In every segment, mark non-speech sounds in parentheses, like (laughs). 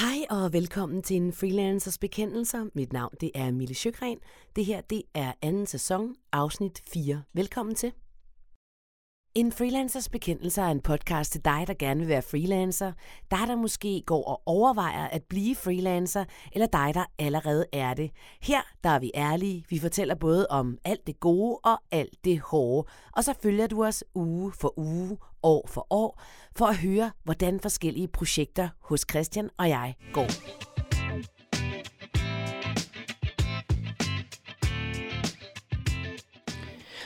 Hej og velkommen til en Freelancers Bekendelser. Mit navn det er Mille Sjøgren. Det her det er anden sæson, afsnit 4. Velkommen til. En Freelancers Bekendelser er en podcast til dig, der gerne vil være freelancer, dig, der måske går og overvejer at blive freelancer, eller dig, der allerede er det. Her der er vi ærlige. Vi fortæller både om alt det gode og alt det hårde. Og så følger du os uge for uge, år for år, for at høre, hvordan forskellige projekter hos Christian og jeg går.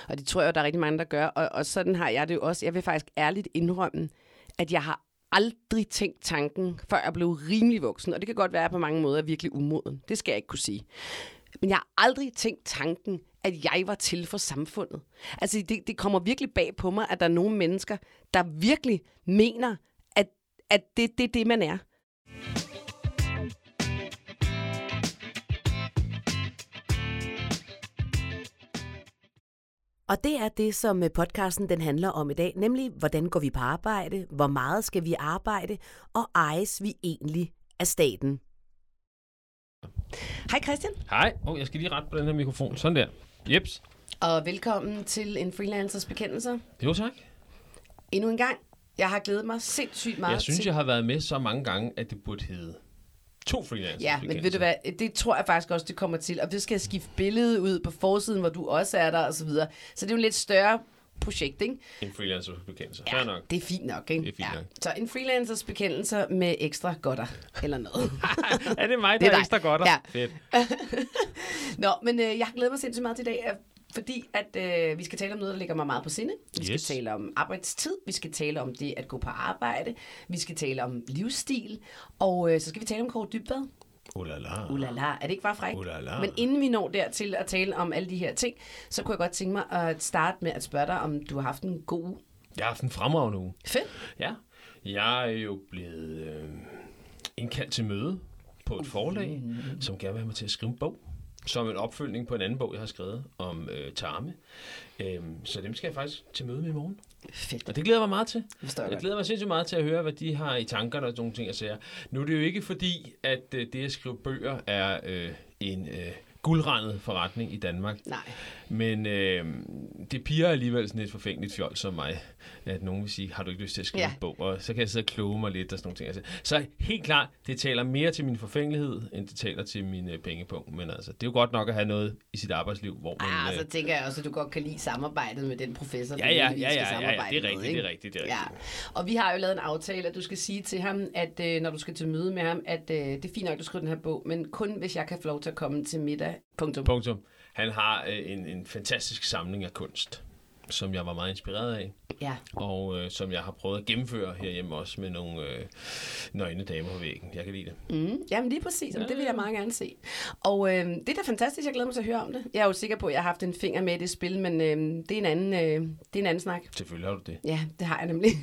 Og det tror jeg, der er rigtig mange, der gør. Og, og sådan har jeg det jo også. Jeg vil faktisk ærligt indrømme, at jeg har aldrig tænkt tanken, før jeg blev rimelig voksen. Og det kan godt være på mange måder virkelig umoden. Det skal jeg ikke kunne sige. Men jeg har aldrig tænkt tanken, at jeg var til for samfundet. Altså, det, det kommer virkelig bag på mig, at der er nogle mennesker, der virkelig mener, at, at det er det, det, man er. Og det er det, som øh, podcasten den handler om i dag, nemlig hvordan går vi på arbejde, hvor meget skal vi arbejde, og ejes vi egentlig af staten. Hej Christian. Hej. Oh, jeg skal lige rette på den her mikrofon. Sådan der. Jeps. Og velkommen til en freelancers bekendelser. Jo, tak. Endnu en gang. Jeg har glædet mig sindssygt meget Jeg synes, til... jeg har været med så mange gange, at det burde hedde to freelancers. Ja, men ved du hvad, det tror jeg faktisk også, det kommer til. Og vi skal skifte billedet ud på forsiden, hvor du også er der, og så videre. Så det er jo en lidt større projekt, ikke? En freelancer bekendelse. Ja, Fair nok. det er fint nok, ikke? Det er fint ja. nok. Så en freelancers bekendelser med ekstra godter, eller noget. (laughs) er det mig, Det er der er ekstra godt? Ja. Fedt. (laughs) Nå, men øh, jeg har glædet mig sindssygt meget til i dag, øh, fordi at øh, vi skal tale om noget, der ligger mig meget på sinde. Vi skal Yes. tale om arbejdstid, vi skal tale om det at gå på arbejde, vi skal tale om livsstil, og øh, så skal vi tale om Kåre Dybvad. Uh la la. Ulala, er det ikke bare frækt? Uh la la. Men inden vi når dertil at tale om alle de her ting, så kunne jeg godt tænke mig at starte med at spørge dig, om du har haft en god uge. Jeg har haft en fremragende uge. Fedt. Ja. Jeg er jo blevet øh, indkaldt til møde på et forlag, som gerne vil have mig til at skrive en bog. Som en opfølgning på en anden bog, jeg har skrevet om øh, tarme. Øhm, så dem skal jeg faktisk til møde med i morgen. Fedt. Og det glæder jeg mig meget til. forstår jeg Jeg glæder mig sindssygt meget til at høre, hvad de har i tankerne og sådan nogle ting, jeg siger. Nu er det jo ikke fordi, at øh, det at skrive bøger er øh, en øh, guldrendet forretning i Danmark. Nej. Men øh, det piger alligevel sådan et forfængeligt fjol som mig, at nogen vil sige, har du ikke lyst til at skrive Ja. en bog? Og så kan jeg sidde og kloge mig lidt og sådan nogle ting. Altså, så helt klart, det taler mere til min forfængelighed, end det taler til min øh, pengepunkt. Men altså, det er jo godt nok at have noget i sit arbejdsliv, hvor man... Ah, øh, så tænker jeg også, at du godt kan lide samarbejdet med den professor, Ja, du ja, lige ja, ja, ja, ja, samarbejde det er med, rigtigt, ikke? det er rigtigt, det er Ja, og vi har jo lavet en aftale, at du skal sige til ham, at øh, når du skal til møde med ham, at øh, det er fint nok, at du skriver den her bog, men kun hvis jeg kan få lov til at komme til middag. Punktum. Punktum. Han har øh, en, en fantastisk samling af kunst, som jeg var meget inspireret af, Ja. og øh, som jeg har prøvet at gennemføre herhjemme også med nogle øh, nøgne damer på væggen. Jeg kan lide det. Mm, jamen lige præcis, ja. det vil jeg meget gerne se. Og øh, det er da fantastisk, jeg glæder mig til at høre om det. Jeg er jo sikker på, at jeg har haft en finger med i det spil, men øh, det, er en anden, øh, det er en anden snak. Selvfølgelig har du det. Ja, det har jeg nemlig. (laughs)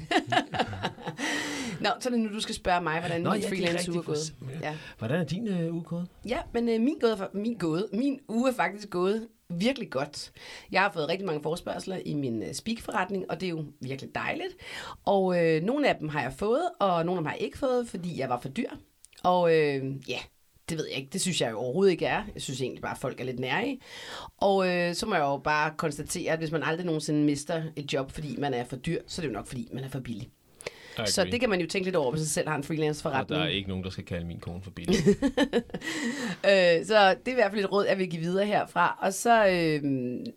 Nå, så er det nu, du skal spørge mig, hvordan Nå, min ja, freelance uge er gået. Ja. Hvordan er din øh, uge gået? Ja, men øh, min, gåde, min, gåde, min uge er faktisk gået virkelig godt. Jeg har fået rigtig mange forspørgseler i min øh, speak-forretning, og det er jo virkelig dejligt. Og øh, nogle af dem har jeg fået, og nogle af dem har jeg ikke fået, fordi jeg var for dyr. Og øh, ja, det ved jeg ikke. Det synes jeg jo overhovedet ikke er. Jeg synes egentlig bare, at folk er lidt nærige. Og øh, så må jeg jo bare konstatere, at hvis man aldrig nogensinde mister et job, fordi man er for dyr, så er det jo nok, fordi man er for billig. Så det kan man jo tænke lidt over, hvis man selv har en freelance og forretning. der er ikke nogen, der skal kalde min kone for billig. (laughs) Øh, så det er i hvert fald et råd, jeg vil give videre herfra. Og så, øh,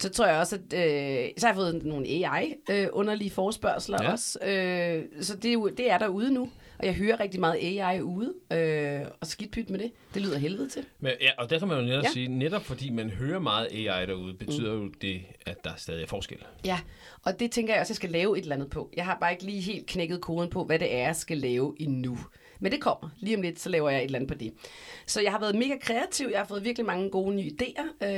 så tror jeg også, at øh, så har jeg fået nogle AI-underlige forspørgseler Ja. også. Øh, så det er, det er derude nu. Og jeg hører rigtig meget AI ude. Øh, og skidt pyt med det. Det lyder helvede til. Men, ja, og der kan man jo netop Ja. sige, netop fordi man hører meget AI derude, betyder mm. jo det, at der stadig er forskel. Ja, og det tænker jeg også, at jeg skal lave et eller andet på. Jeg har bare ikke lige helt knækket koden på, hvad det er, jeg skal lave endnu. Men det kommer. Lige om lidt, så laver jeg et eller andet på det. Så jeg har været mega kreativ. Jeg har fået virkelig mange gode nye idéer. Øh,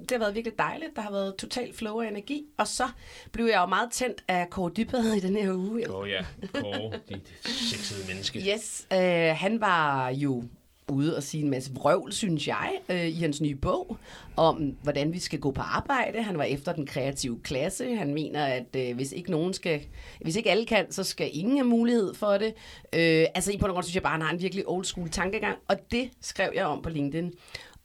det har været virkelig dejligt. Der har været total flow af energi. Og så blev jeg jo meget tændt af Kåre Dybvad i den her uge. Åh oh, ja, Kåre, dit sexede menneske. Yes, øh, han var jo ude og sige en masse vrøvl, synes jeg, øh, i hans nye bog, om hvordan vi skal gå på arbejde. Han var efter den kreative klasse. Han mener, at øh, hvis ikke nogen skal, hvis ikke alle kan, så skal ingen have mulighed for det. Øh, altså i på grund synes jeg bare, at han har en virkelig old school tankegang, og det skrev jeg om på LinkedIn.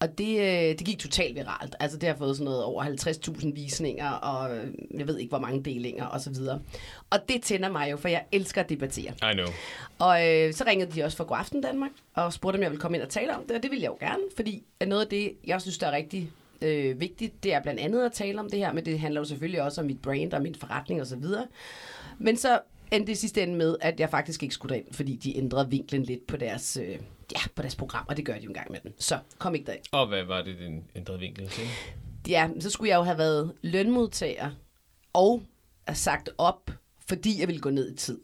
Og det, øh, det gik totalt viralt. Altså det har fået sådan noget over 50.000 visninger, og øh, jeg ved ikke, hvor mange delinger og så videre. Og det tænder mig jo, for jeg elsker at debattere. I know. Og øh, så ringede de også fra Godaften Danmark, og spurgte, om jeg ville komme ind og tale om det, og det ville jeg jo gerne, fordi noget af det, jeg synes, der er rigtig øh, vigtigt, det er blandt andet at tale om det her, men det handler jo selvfølgelig også om mit brand og min forretning og så videre. Men så endte det sidste ende med, at jeg faktisk ikke skulle derind, fordi de ændrede vinklen lidt på deres, øh, ja, på deres program, og det gør de jo en gang med den. Så kom ikke derind. Og hvad var det, den ændrede vinkel til? Ja, så skulle jeg jo have været lønmodtager og sagt op, fordi jeg ville gå ned i tid.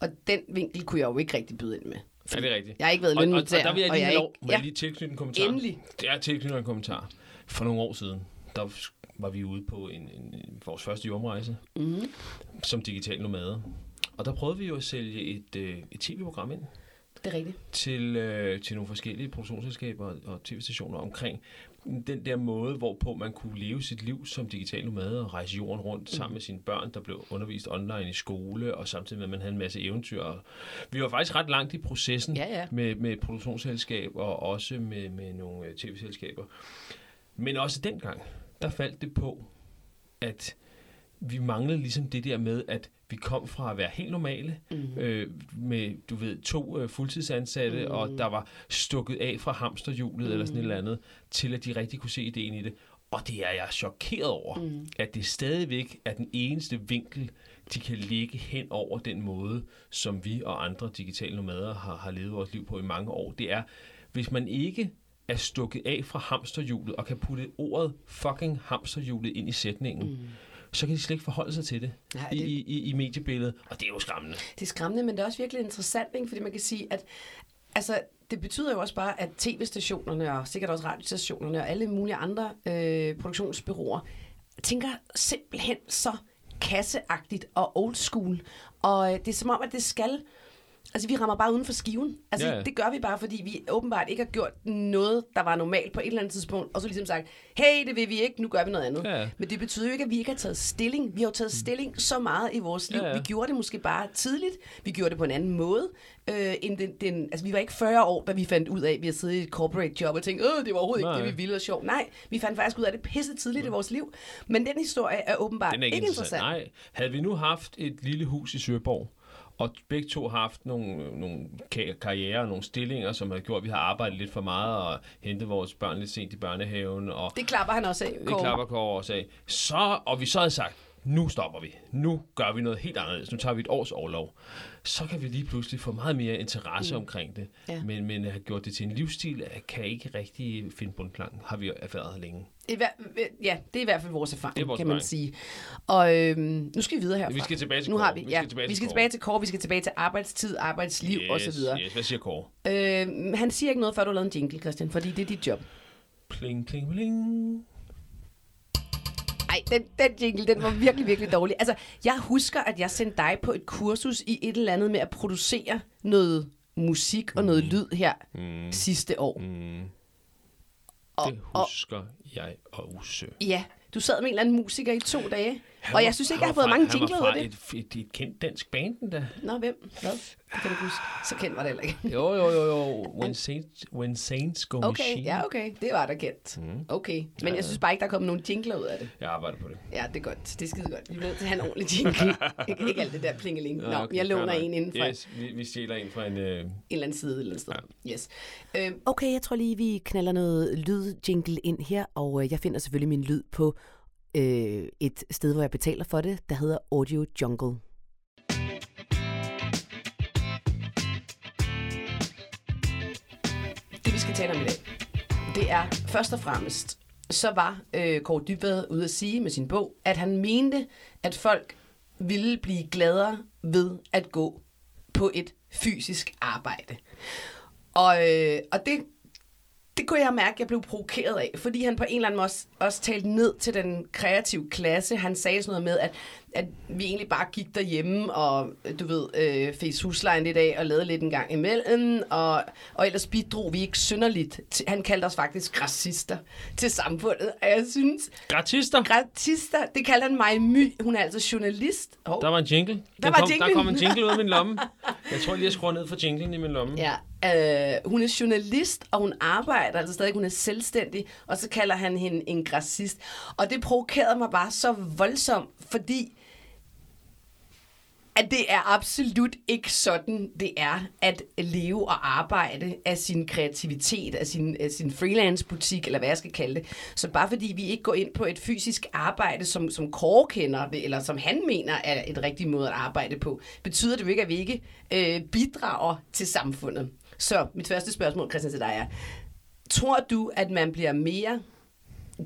Og den vinkel kunne jeg jo ikke rigtig byde ind med. Er det rigtigt? Jeg har ikke været Og, og, og lønmodtager. der vil jeg lige og jeg lov, ikke, jeg lige tilknytte en kommentar? Endelig. Det er tilknyttet en kommentar. For nogle år siden, der var vi ude på en, en, en vores første jomrejse mm, som digital nomade. Og der prøvede vi jo at sælge et, øh, et tv-program ind det er rigtigt. til, øh, til nogle forskellige produktionsselskaber og, og tv-stationer omkring den der måde, hvorpå man kunne leve sit liv som digital nomade og rejse jorden rundt sammen med sine børn, der blev undervist online i skole, og samtidig med, at man havde en masse eventyr. Vi var faktisk ret langt i processen Ja, ja. med, med et produktionsselskab og også med, med nogle øh, tv-selskaber. Men også dengang, der faldt det på, at vi manglede ligesom det der med, at vi kom fra at være helt normale, Mm. øh, med, du ved, to øh, fuldtidsansatte, Mm. og der var stukket af fra hamsterhjulet mm. eller sådan et eller andet, til at de rigtig kunne se ideen i det. Og det er jeg chokeret over, mm. at det stadigvæk er den eneste vinkel, de kan ligge hen over den måde, som vi og andre digitale nomader har, har levet vores liv på i mange år. Det er, hvis man ikke er stukket af fra hamsterhjulet og kan putte ordet fucking hamsterhjulet ind i sætningen, mm. Så kan de slet ikke forholde sig til det, Nej, i, det- i, i, i mediebilledet. Og det er jo skræmmende. Det er skræmmende, men det er også virkelig interessant, ikke? fordi man kan sige, at altså, det betyder jo også bare, at tv-stationerne og sikkert også radiostationerne og alle mulige andre øh, produktionsbyråer tænker simpelthen så kasseagtigt og old school. Og øh, det er som om, at det skal... Altså, vi rammer bare uden for skiven. Altså, Ja, ja. det gør vi bare, fordi vi åbenbart ikke har gjort noget, der var normalt på et eller andet tidspunkt, og så ligesom sagt, hey, det vil vi ikke, nu gør vi noget andet. Ja. Men det betyder jo ikke, at vi ikke har taget stilling. Vi har jo taget stilling så meget i vores liv. Ja, ja. Vi gjorde det måske bare tidligt. Vi gjorde det på en anden måde. Øh, end den, den, altså, vi var ikke 40 år, da vi fandt ud af, at vi havde siddet i et corporate job og tænkt, øh, det var overhovedet Nej. ikke det, vi ville og sjovt. Nej, vi fandt faktisk ud af det pisse tidligt i vores liv. Men den historie er åbenbart Den er ikke, ikke interessant. interessant. Nej. Havde vi nu haft et lille hus i Søborg, og begge to har haft nogle, nogle ka- karriere og nogle stillinger, som har gjort, at vi har arbejdet lidt for meget og hentet vores børn lidt sent i børnehaven, og Det klapper han også af. det Kåre. klapper Kåre og sagde, så, og vi så havde sagt, nu stopper vi. Nu gør vi noget helt anderledes. Nu tager vi et års overlov. Så kan vi lige pludselig få meget mere interesse mm. omkring det. Ja. Men, men at have gjort det til en livsstil, kan ikke rigtig finde bundklang. Har vi erfaret længe. I hver, ja, det er i hvert fald vores erfaring, Det er vores kan man erfaring. sige. Og øhm, nu skal vi videre herfra. Vi skal tilbage til nu Kåre. har vi, Vi ja, skal tilbage vi skal tilbage til Kåre, vi skal tilbage til arbejdstid, arbejdsliv yes, og så videre. Yes. Hvad siger Kåre? Øh, han siger ikke noget, før du lavet en jingle, Christian, fordi det er dit job. Pling, pling, pling. Ej, den, den jingle, den var virkelig, virkelig dårlig. Altså, jeg husker, at jeg sendte dig på et kursus i et eller andet med at producere noget musik og noget lyd her Mm. sidste år. Mm. Og, Det og, husker jeg også. ja, du sad med en eller anden musiker i to dage, Han og jeg synes ikke, jeg har fået fra- mange jingler ud af det. Et, et, et kendt dansk band, den der. Nå, hvem? Hvad? Det kan du huske. Så kendt var det heller ikke. Jo, jo, jo, jo. (laughs) When Saints, when Saints Go Okay, Machine. ja, okay. Det var da kendt. Mm. Okay, men jeg synes bare ikke, der er kommet nogen jingler ud af det. Jeg arbejder på det. Ja, det er godt. Det er skide godt. Vi bliver nødt til at have en ordentlig jingle. (laughs) ikke, ikke alt det der plingeling. Nå, Ja, okay, jeg låner en inden fra Yes, vi, vi stjæler en fra en... Øh, en eller anden side et eller andet sted. Yes. Øhm, Okay, jeg tror lige, vi knaller noget lydjingle ind her, og øh, jeg finder selvfølgelig min lyd på øh, et sted, hvor jeg betaler for det, der hedder Audio Jungle. det vi skal tale om i dag, det er først og fremmest, så var øh, Kåre Dybvad ude at sige med sin bog, at han mente, at folk ville blive gladere ved at gå på et fysisk arbejde. Og, øh, og det det kunne jeg mærke, at jeg blev provokeret af, fordi han på en eller anden måde også, også talte ned til den kreative klasse. Han sagde sådan noget med, at, at vi egentlig bare gik derhjemme og, du ved, øh, fes huslejen lidt af og lavede lidt en gang imellem, og, og ellers bidrog vi ikke synderligt. Til, han kaldte os faktisk racister til samfundet, og jeg synes... Gratister. Gratister, det kaldte han mig My. Hun er altså journalist. Oh. Der var en jingle. Der, der, var kom, jingle. der kom en jingle ud af min lomme. (laughs) Jeg tror lige, jeg skruer ned for jinglen i min lomme. Ja, øh, hun er journalist, og hun arbejder altså stadig, hun er selvstændig, og så kalder han hende en græsist. Og det provokerede mig bare så voldsomt, fordi at det er absolut ikke sådan, det er at leve og arbejde af sin kreativitet, af sin, af sin freelance-butik, eller hvad jeg skal kalde det. Så bare fordi vi ikke går ind på et fysisk arbejde, som, som Kåre kender, eller som han mener er et rigtigt måde at arbejde på, betyder det jo ikke, at vi ikke øh, bidrager til samfundet. Så mit første spørgsmål, Christian, til dig er, tror du, at man bliver mere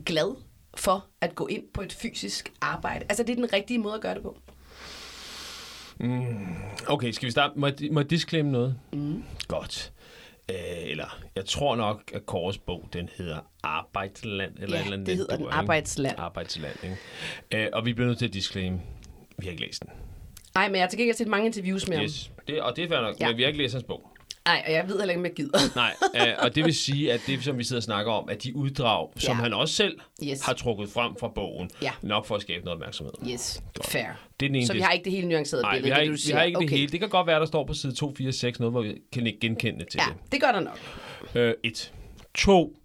glad for at gå ind på et fysisk arbejde? Altså, det er den rigtige måde at gøre det på? Mm, okay, skal vi starte? Må jeg, må jeg disclaim noget? Mm. Godt. Øh, eller, jeg tror nok, at Kåres bog, den hedder Arbejdsland. Eller ja, eller det hedder den, Arbejdsland. Arbejdsland, ikke? Øh, og vi bliver nødt til at disclaim, vi har ikke læst den. Nej, men jeg har til gengæld set mange interviews med yes. ham. Det, og det er fair nok, ja. men vi har ikke læst hans bog. Nej, og jeg ved heller ikke, om jeg gider. (laughs) Nej, øh, og det vil sige, at det, som vi sidder og snakker om, at de uddrag, ja. som han også selv yes. har trukket frem fra bogen, ja. nok for at skabe noget opmærksomhed. Yes, Godt. fair. Det er den ene så vi har ikke det hele nuancerede Nej, billede, vi har det, ikke, du siger. vi har ikke okay. det hele. Det kan godt være, der står på side 246 noget, hvor vi kan ikke genkende til ja, det. det gør der nok. Øh, et. To.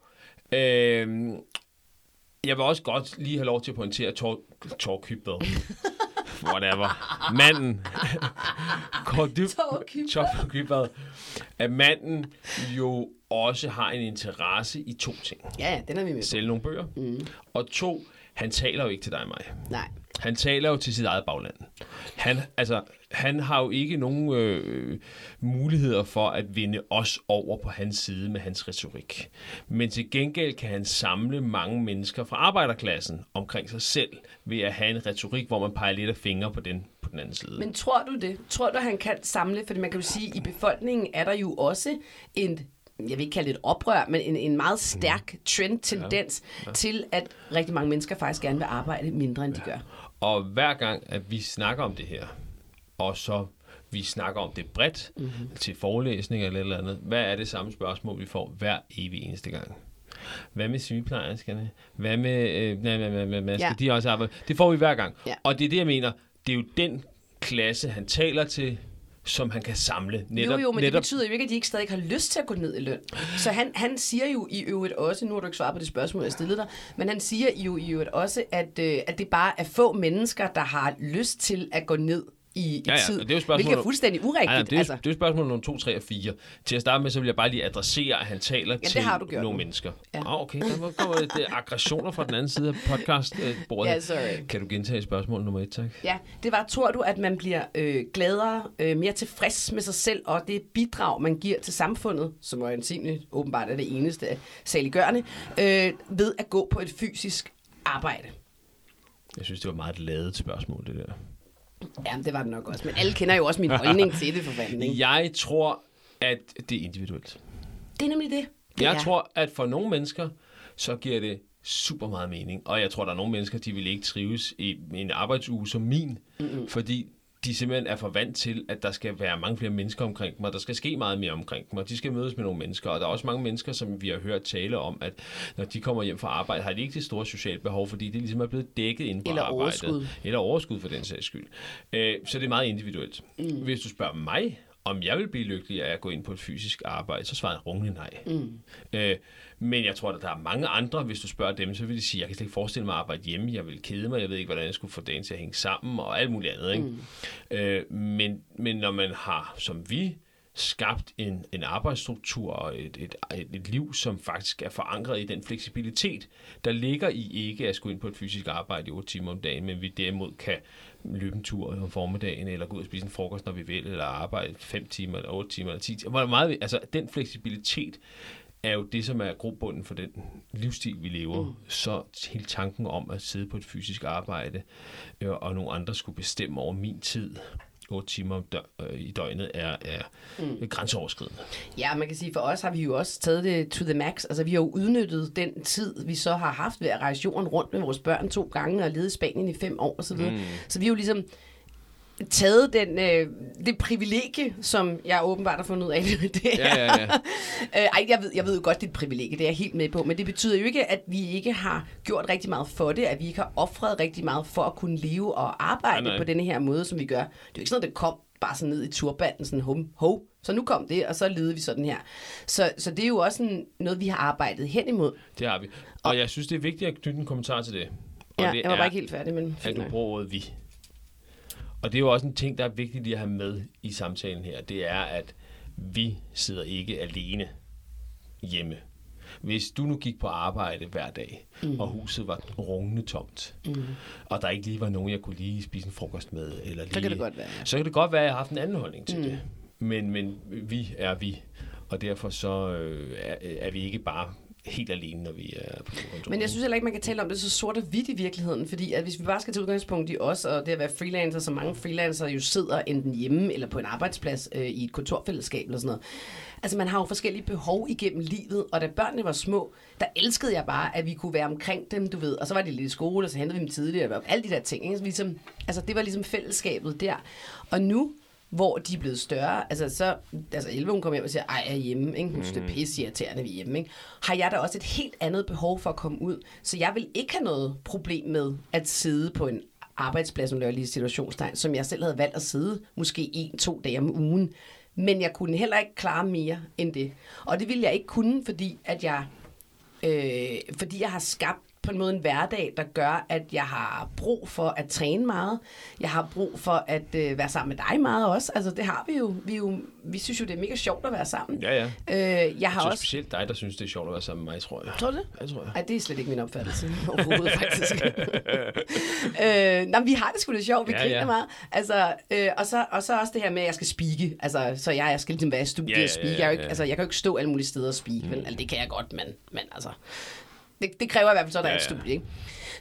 Øh, jeg vil også godt lige have lov til at pointere Tor, Tor Kybad. (laughs) Whatever. Manden. (laughs) Tor Kybad. At manden jo også har en interesse i to ting. Ja, den er vi med Sælge nogle bøger. Mm. Og to, han taler jo ikke til dig og mig. Nej. Han taler jo til sit eget bagland. Han, altså, han har jo ikke nogen øh, muligheder for at vinde os over på hans side med hans retorik. Men til gengæld kan han samle mange mennesker fra arbejderklassen omkring sig selv ved at have en retorik, hvor man peger lidt af fingre på den på den anden side. Men tror du det? Tror du, han kan samle? Fordi man kan jo sige, at i befolkningen er der jo også en jeg vil ikke kalde det et oprør, men en, en meget stærk trend-tendens ja, ja. til, at rigtig mange mennesker faktisk gerne vil arbejde mindre, end de gør. Og hver gang, at vi snakker om det her, og så vi snakker om det bredt mm-hmm. til forelæsning eller eller andet, hvad er det samme spørgsmål, vi får hver evig eneste gang? Hvad med sygeplejerskerne? Hvad med, øh, nej, nej, nej, nej, skal ja. de også arbejde? Det får vi hver gang. Ja. Og det er det, jeg mener. Det er jo den klasse, han taler til, som han kan samle. Netop, jo, jo, men netop... det betyder jo ikke, at de ikke stadig har lyst til at gå ned i løn. Så han, han siger jo i øvrigt også, nu har du ikke svaret på det spørgsmål, jeg stillede dig, men han siger jo i øvrigt også, at, øh, at det bare er få mennesker, der har lyst til at gå ned i, i ja, ja, tid, det er jo spørgsmål, hvilket er fuldstændig urigtigt. Ja, ja, det, er, altså. det er jo spørgsmål nummer 2, 3 og 4. Til at starte med, så vil jeg bare lige adressere, at han taler ja, til nogle nu. mennesker. Ja. Ah, okay, der kommer det aggressioner fra den anden side af podcastbordet. Ja, sorry. Kan du gentage spørgsmål nummer 1, tak? Ja, det var, tror du, at man bliver øh, gladere, øh, mere tilfreds med sig selv, og det bidrag, man giver til samfundet, som øjensynligt åbenbart er det eneste saliggørende, øh, ved at gå på et fysisk arbejde? Jeg synes, det var meget et ladet spørgsmål, det der. Ja, det var det nok også. Men alle kender jo også min holdning til det, for fanden, ikke? Jeg tror, at det er individuelt. Det er nemlig det. det jeg er. tror, at for nogle mennesker, så giver det super meget mening. Og jeg tror, der er nogle mennesker, de vil ikke trives i en arbejdsuge som min, mm-hmm. fordi de simpelthen er for vant til, at der skal være mange flere mennesker omkring dem, og der skal ske meget mere omkring dem, og de skal mødes med nogle mennesker. Og der er også mange mennesker, som vi har hørt tale om, at når de kommer hjem fra arbejde, har de ikke det store sociale behov, fordi det ligesom er blevet dækket inden på Eller arbejdet. overskud. Eller overskud for den sags skyld. Øh, så det er meget individuelt. Mm. Hvis du spørger mig, om jeg vil blive lykkelig af at gå ind på et fysisk arbejde, så svarer jeg rungende nej. Mm. Øh, men jeg tror, at der er mange andre, hvis du spørger dem, så vil de sige, jeg kan slet ikke forestille mig at arbejde hjemme, jeg vil kede mig, jeg ved ikke, hvordan jeg skulle få dagen til at hænge sammen, og alt muligt andet. Ikke? Mm. Øh, men, men når man har, som vi, skabt en, en arbejdsstruktur og et, et, et, et liv, som faktisk er forankret i den fleksibilitet, der ligger i ikke at skulle ind på et fysisk arbejde i 8 timer om dagen, men vi derimod kan løbe en tur om formiddagen, eller gå ud og spise en frokost, når vi vil, eller arbejde 5 timer, eller 8 timer, eller 10 timer. Hvor meget, altså, den fleksibilitet er jo det, som er grobunden for den livsstil, vi lever. Mm. Så hele tanken om at sidde på et fysisk arbejde, øh, og nogle andre skulle bestemme over min tid, 8 timer øh, i døgnet er, er mm. grænseoverskridende. Ja, man kan sige, for os har vi jo også taget det to the max. Altså, vi har jo udnyttet den tid, vi så har haft ved at rejse jorden rundt med vores børn to gange og lede i Spanien i fem år osv. Mm. Så vi har jo ligesom taget den, øh, det privilegie, som jeg åbenbart har fundet ud af. (laughs) Det er, Ja, ja, ja. øh, ej, jeg ved, jeg ved jo godt, det er et privilegie, det er jeg helt med på, men det betyder jo ikke, at vi ikke har gjort rigtig meget for det, at vi ikke har offret rigtig meget for at kunne leve og arbejde Nej, nej. på denne her måde, som vi gør. Det er jo ikke sådan, at det kom bare sådan ned i turbanden, sådan hum, ho, så nu kom det, og så levede vi sådan her. Så, så det er jo også sådan noget, vi har arbejdet hen imod. Det har vi. Og jeg synes, det er vigtigt at knytte en kommentar til det. Og Ja, det jeg var er, bare ikke helt færdig, men at du bruger ordet vi. Og det er jo også en ting, der er vigtigt at have med i samtalen her. Det er, at vi sidder ikke alene hjemme. Hvis du nu gik på arbejde hver dag, mm. og huset var rungende tomt, mm. og der ikke lige var nogen, jeg kunne lige spise en frokost med, eller lige, Så kan det godt være. så kan det godt være, at jeg har haft en anden holdning til mm. det. Men, men vi er vi, og derfor så øh, er, er vi ikke bare helt alene, når vi er på kontoret. Men jeg synes heller ikke, man kan tale om det så sort og hvidt i virkeligheden, fordi at hvis vi bare skal tage udgangspunkt i os, og det at være freelancer, så mange freelancer jo sidder enten hjemme eller på en arbejdsplads øh, i et kontorfællesskab eller sådan noget. Altså man har jo forskellige behov igennem livet, og da børnene var små, der elskede jeg bare, at vi kunne være omkring dem, du ved. Og så var de lidt i skole, og så hentede vi dem tidligere, og alle de der ting. Ikke? Så Ligesom, altså det var ligesom fællesskabet der. Og nu, hvor de er blevet større, altså så, altså 11 hun kommer hjem og siger, ej, jeg er hjemme, ikke? Hun synes, det er pisse irriterende, vi er hjemme, ikke? Har jeg da også et helt andet behov for at komme ud, så jeg vil ikke have noget problem med at sidde på en arbejdsplads, nu laver lige situationstegn, som jeg selv havde valgt at sidde, måske en, to dage om ugen, men jeg kunne heller ikke klare mere end det. Og det ville jeg ikke kunne, fordi at jeg øh, fordi jeg har skabt på en måde en hverdag, der gør, at jeg har brug for at træne meget. Jeg har brug for at øh, være sammen med dig meget også. Altså det har vi jo. Vi, jo, vi synes jo, det er mega sjovt at være sammen. Ja, ja. Øh, jeg har Så også... specielt dig, der synes, det er sjovt at være sammen med mig, tror jeg. Tror du det? Ja, tror jeg. Ej, det er slet ikke min opfattelse (laughs) overhovedet, faktisk. (laughs) øh, nej, vi har det sgu da sjovt, vi Ja, ja, griner ja. meget. Altså, øh, og, så, og så også det her med, at jeg skal speake. Altså, så jeg, jeg skal ligesom være i studiet Ja, ja, og speake. ja, Jeg, jo ikke, ja. altså, jeg kan jo ikke stå alle mulige steder og speake, mm. vel? Altså, det kan jeg godt, men, men altså... Det, det kræver i hvert fald så, at der Ja, er et studie, ikke?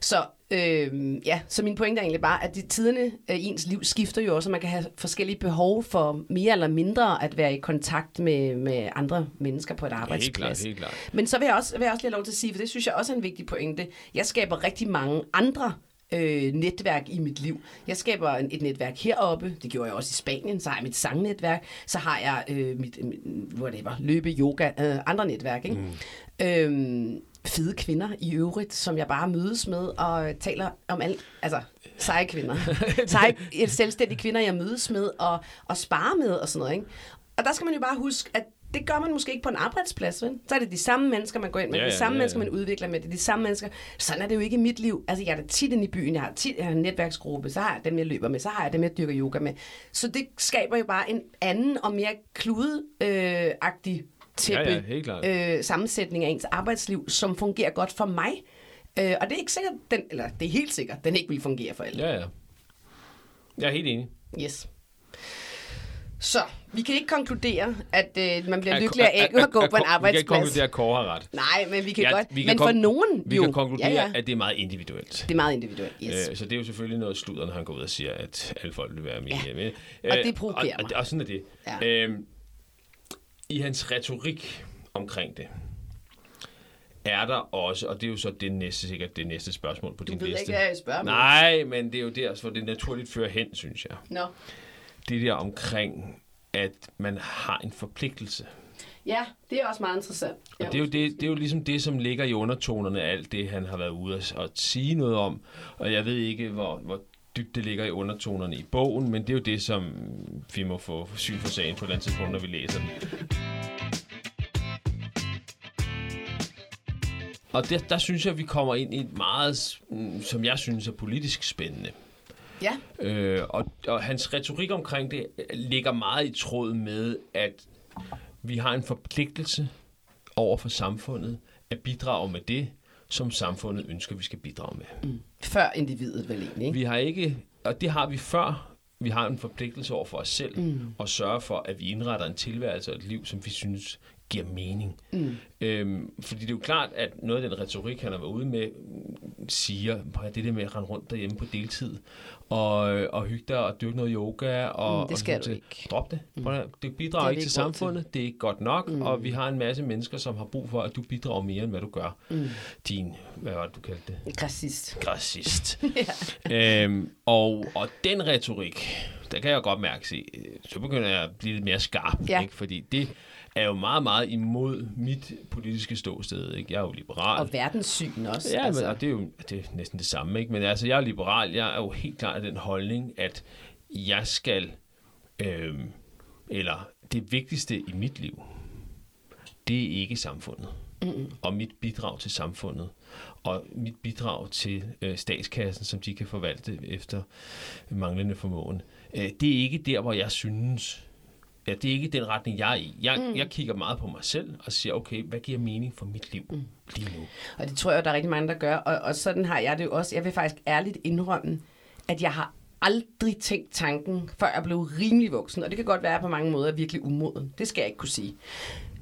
Så, øh, ja, så min pointe er egentlig bare, at de tiderne i ens liv skifter jo også, og man kan have forskellige behov for mere eller mindre at være i kontakt med, med andre mennesker på et Helt arbejdsplads. klart, helt klart. Men så vil jeg også, vil jeg også lige have lov til at sige, for det synes jeg også er en vigtig pointe. Jeg skaber rigtig mange andre øh, netværk i mit liv. Jeg skaber et netværk heroppe, det gjorde jeg også i Spanien, så har jeg mit sangnetværk, så har jeg øh, mit, mit whatever, løbe, yoga, øh, andre netværk. Ikke? Mm. Øhm, fede kvinder i øvrigt, som jeg bare mødes med og taler om alt, altså seje kvinder. (laughs) seje selvstændige kvinder, jeg mødes med og, og sparer med og sådan noget. Ikke? Og der skal man jo bare huske, at det gør man måske ikke på en arbejdsplads, vel? Så er det de samme mennesker, man går ind med, Ja, de samme ja, ja. mennesker, man udvikler med, det er de samme mennesker. Sådan er det jo ikke i mit liv. Altså, jeg er da tit inde i byen, jeg har tit jeg har en netværksgruppe, så har jeg dem, jeg løber med, så har jeg dem, jeg dyrker yoga med. Så det skaber jo bare en anden og mere kludeagtig tæppe Ja, ja, klart. øh, sammensætning af ens arbejdsliv, som fungerer godt for mig. Øh, og det er ikke sikkert, den, eller det er helt sikkert, den ikke vil fungere for alle. Ja, ja. Jeg er helt enig. Yes. Så, vi kan ikke konkludere, at øh, man bliver lykkelig af ikke at gå på en Vi kan ikke arbejdsplads. konkludere, at Kåre har ret. Nej, men vi kan Ja, godt. vi kan men for nogen Vi jo. kan konkludere, ja, ja. at det er meget individuelt. Det er meget individuelt, yes. Øh, så det er jo selvfølgelig noget sludder, når han går ud og siger, at alle folk vil være med Ja. hjemme. Og Øh, det provokerer og, mig. og, og sådan er det. Ja. Øhm, I hans retorik omkring det, er der også, og det er jo så det næste, sikkert det næste spørgsmål på Du din ved liste. ikke, hvad jeg spørger. Nej, men det er jo der, hvor det naturligt fører hen, synes jeg. Nå. Det der omkring, at man har en forpligtelse. Ja, det er også meget interessant. Og det er, jo det, det er jo ligesom det, som ligger i undertonerne af alt det, han har været ude at, at sige noget om. Og jeg ved ikke, hvor, hvor dybt det ligger i undertonerne i bogen, men det er jo det, som vi må få syn for sagen på et eller andet tidspunkt, når vi læser den. Og der, der synes jeg, vi kommer ind i et meget, mm, som jeg synes er politisk spændende. Ja, Øh, og, og hans retorik omkring det øh, ligger meget i tråd med, at vi har en forpligtelse over for samfundet at bidrage med det, som samfundet ønsker, vi skal bidrage med. før individet vel egentlig, ikke? Vi har ikke, og det har vi før, vi har en forpligtelse over for os selv, mm. og sørge for, at vi indretter en tilværelse og et liv, som vi synes giver mening. Mm. Øhm, fordi det er jo klart, at noget af den retorik, han har været ude med, siger, at det der med at rende rundt derhjemme på deltid, og, og hygge dig og dyrke noget yoga. Og, Mm, det skal og du sådan ikke. Drop det. Mm. Det bidrager Det ikke til råd til. samfundet, det er ikke godt nok, mm. og vi har en masse mennesker, som har brug for, at du bidrager mere, end hvad du gør. Mm. Din, hvad var det, du kaldte det? Græsist. Græsist. (laughs) øhm, og, og den retorik, der kan jeg godt mærke, se, øh, så begynder jeg at blive lidt mere skarp, Ja. ikke? fordi det er jo meget, meget imod mit politiske ståsted. Ikke? Jeg er jo liberal. Og verdenssyn også. Ja, altså. men, og det er jo det er næsten det samme, ikke? Men altså, jeg er liberal. Jeg er jo helt klart af den holdning, at jeg skal, øhm, eller det vigtigste i mit liv, det er ikke samfundet. Mm-hmm. Og mit bidrag til samfundet. Og mit bidrag til øh, statskassen, som de kan forvalte efter manglende formåen. Øh, det er ikke der, hvor jeg synes, ja, det er ikke den retning, jeg er i. Jeg, mm. jeg kigger meget på mig selv og siger, okay, hvad giver mening for mit liv mm. lige nu? Og det tror jeg, der er rigtig mange, der gør. Og, og sådan har jeg det jo også. Jeg vil faktisk ærligt indrømme, at jeg har aldrig tænkt tanken, før jeg blev rimelig voksen. Og det kan godt være på mange måder virkelig umoden. Det skal jeg ikke kunne sige.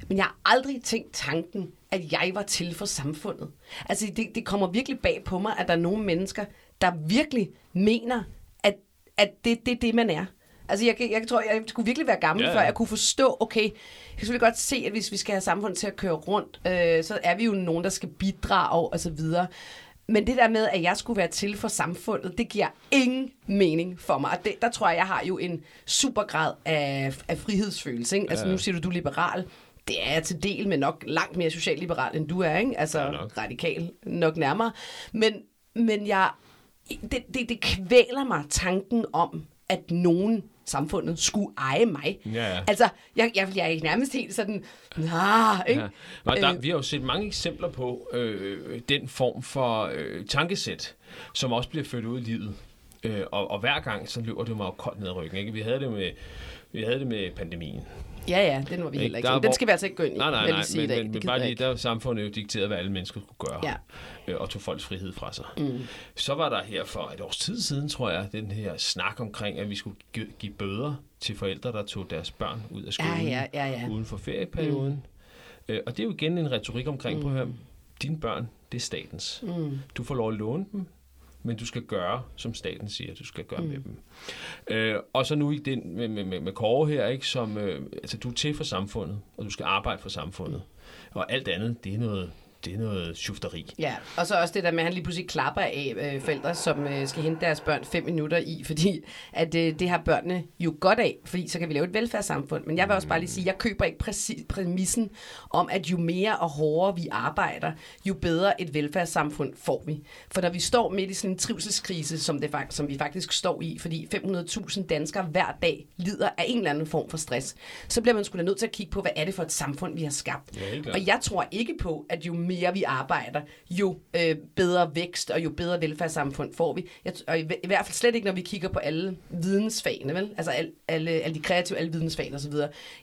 Men jeg har aldrig tænkt tanken, at jeg var til for samfundet. Altså, det, det kommer virkelig bag på mig, at der er nogle mennesker, der virkelig mener, at, at det er det, det, man er. Altså, jeg, jeg tror, jeg skulle virkelig være gammel, Ja, ja, ja. før jeg kunne forstå, okay, jeg kan selvfølgelig godt se, at hvis vi skal have samfundet til at køre rundt, øh, så er vi jo nogen, der skal bidrage og så videre. Men det der med, at jeg skulle være til for samfundet, det giver ingen mening for mig. Og det, der tror jeg, jeg har jo en super grad af, af frihedsfølelse. Ikke? Altså, nu siger du, du er liberal. Det er jeg til del, men nok langt mere socialliberal, end du er. Ikke? Altså, Ja, nok. radikal nok nærmere. Men, men jeg, det, det, det kvæler mig tanken om, at nogen samfundet skulle eje mig. Ja, ja. Altså, jeg, jeg, jeg er nærmest helt sådan, nah, ikke? Ja. Og der, Øh. vi har jo set mange eksempler på øh, den form for øh, tankesæt, som også bliver ført ud i livet. Øh, og, og hver gang, så løber det mig koldt ned ad ryggen. Ikke? Vi havde det med vi havde det med pandemien. Ja, ja, den var vi heller ikke. Der er Den skal vi altså ikke gå ind i. Nej, nej, nej, sige i men, dag. men, Det men bare lige, der er samfundet jo dikteret, hvad alle mennesker skulle gøre, Ja. øh, og tog folks frihed fra sig. Mm. Så var der her for et års tid siden, tror jeg, den her snak omkring, at vi skulle gi- give bøder til forældre, der tog deres børn ud af skolen Ja, ja, ja, ja. uden for ferieperioden. Mm. Øh, og det er jo igen en retorik omkring, mm. prøv at høre, dine børn, det er statens. Mm. Du får lov at låne dem, men du skal gøre, som staten siger, du skal gøre mm. med dem. Øh, og så nu i den med, med, med, med Kåre her, ikke, som, øh, altså du er til for samfundet, og du skal arbejde for samfundet. Og alt andet, det er noget, det er noget sjufteri. Ja, og så også det der med, at han lige pludselig klapper af øh, forældre, som øh, skal hente deres børn fem minutter i, (laughs) fordi at øh, det har børnene jo godt af, fordi så kan vi lave et velfærdssamfund. Men jeg vil også bare lige sige, jeg køber ikke præcis præmissen om, at jo mere og hårdere vi arbejder, jo bedre et velfærdssamfund får vi. For når vi står midt i sådan en trivselskrise, som, det, som vi faktisk står i, fordi 500.000 danskere hver dag lider af en eller anden form for stress, så bliver man sgu da nødt til at kigge på, hvad er det for et samfund, vi har skabt. Ja, og jeg tror ikke på, at jo mere vi arbejder, jo øh, bedre vækst og jo bedre velfærdssamfund får vi. Jeg, og i, i hvert fald slet ikke, når vi kigger på alle vidensfagene, vel? Altså al, alle, alle de kreative, alle vidensfagene osv.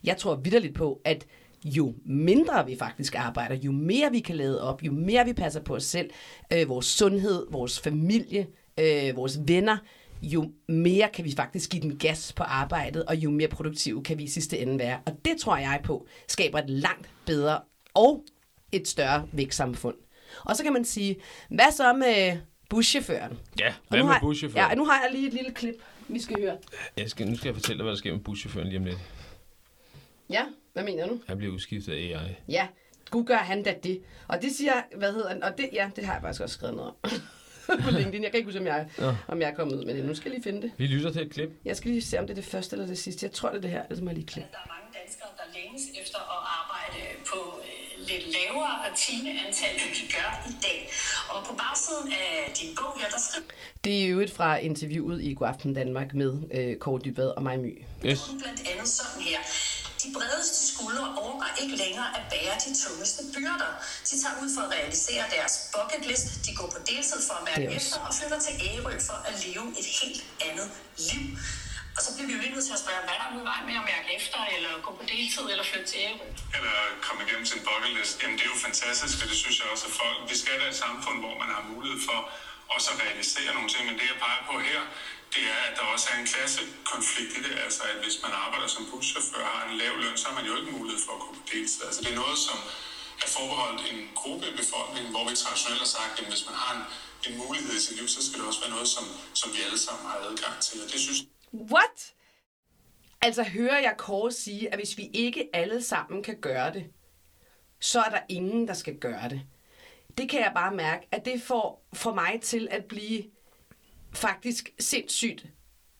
Jeg tror vidderligt på, at jo mindre vi faktisk arbejder, jo mere vi kan lade op, jo mere vi passer på os selv, øh, vores sundhed, vores familie, øh, vores venner, jo mere kan vi faktisk give den gas på arbejdet, og jo mere produktive kan vi i sidste ende være. Og det tror jeg på skaber et langt bedre og et større vækstsamfund. Og så kan man sige, hvad så med buschaufføren? Ja, hvad med har- buschaufføren? Ja, nu har jeg lige et lille klip, vi skal høre. Jeg skal, nu skal jeg fortælle dig, hvad der sker med buschaufføren lige om lidt. Ja, hvad mener du? Han bliver udskiftet af AI. Ja, gud gør han da det. Og det siger, hvad hedder han? Og det, ja, det har jeg faktisk også skrevet noget om. (laughs) på LinkedIn. Jeg kan ikke huske, om jeg, Ja. om jeg er kommet ud med det. Nu skal jeg lige finde det. Vi lytter til et klip. Jeg skal lige se, om det er det første eller det sidste. Jeg tror, det er det her. Ellers må jeg lige klippe. Der er mange danskere, der længes efter at arbejde på lidt lavere timeantal, end de gør i dag. Og på bagsiden af din bog her, der skriver Det er jo et fra interviewet i Godaften Danmark med øh, Kåre Dybvad og mig My. Yes. blandt andet sådan her. De bredeste skuldre overgår ikke længere at bære de tungeste byrder. De tager ud for at realisere deres bucket list. De går på deltid for at mærke er efter og flytter til Ærø for at leve et helt andet liv. Og så bliver vi jo lige nødt til at spørge, hvad er der nu i vejen med at mærke efter, eller gå på deltid, eller flytte til Ærø? eller komme igennem sin bucket list, jamen det er jo fantastisk, og det synes jeg også, at folk, vi skal være et samfund, hvor man har mulighed for også at realisere nogle ting, men det jeg peger på her, det er, at der også er en klassekonflikt i det. Altså, at hvis man arbejder som buschauffør og har en lav løn, så har man jo ikke mulighed for at gå på deltid. Altså, det er noget, som er forbeholdt en gruppe i befolkningen, hvor vi traditionelt har sagt, at hvis man har en, en mulighed i sit liv, så skal det også være noget, som, som vi alle sammen har adgang til. Og det synes What? Altså hører jeg Kåre sige, at hvis vi ikke alle sammen kan gøre det, så er der ingen, der skal gøre det. Det kan jeg bare mærke, at det får, får mig til at blive faktisk sindssygt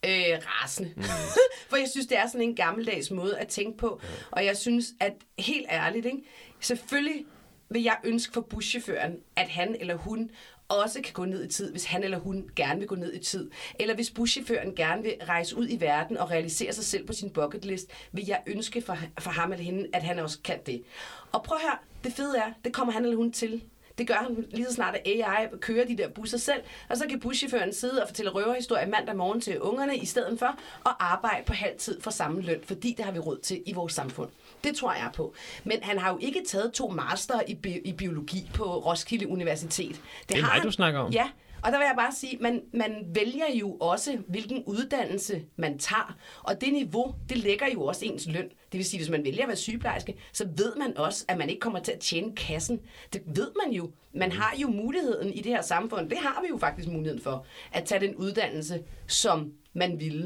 øh, rasende. Mm. (laughs) For jeg synes, det er sådan en gammeldags måde at tænke på. Og jeg synes, at helt ærligt, ikke? selvfølgelig vil jeg ønske for buschaufføren, at han eller hun også kan gå ned i tid, hvis han eller hun gerne vil gå ned i tid. Eller hvis buschaufføren gerne vil rejse ud i verden og realisere sig selv på sin bucket list, vil jeg ønske for, for ham eller hende, at han også kan det. Og prøv her, det fede er, det kommer han eller hun til. Det gør han lige så snart, at AI kører de der busser selv, og så kan buschaufføren sidde og fortælle røverhistorier mandag morgen til ungerne, i stedet for at arbejde på halv tid for samme løn, fordi det har vi råd til i vores samfund. Det tror jeg på. Men han har jo ikke taget to master i, bi- i biologi på Roskilde Universitet. Det er har mig, han- du snakker om. Ja, og der vil jeg bare sige, man, man vælger jo også, hvilken uddannelse man tager. Og det niveau, det lægger jo også ens løn. Det vil sige, hvis man vælger at være sygeplejerske, så ved man også, at man ikke kommer til at tjene kassen. Det ved man jo. Man har jo muligheden i det her samfund, det har vi jo faktisk muligheden for, at tage den uddannelse, som man ville.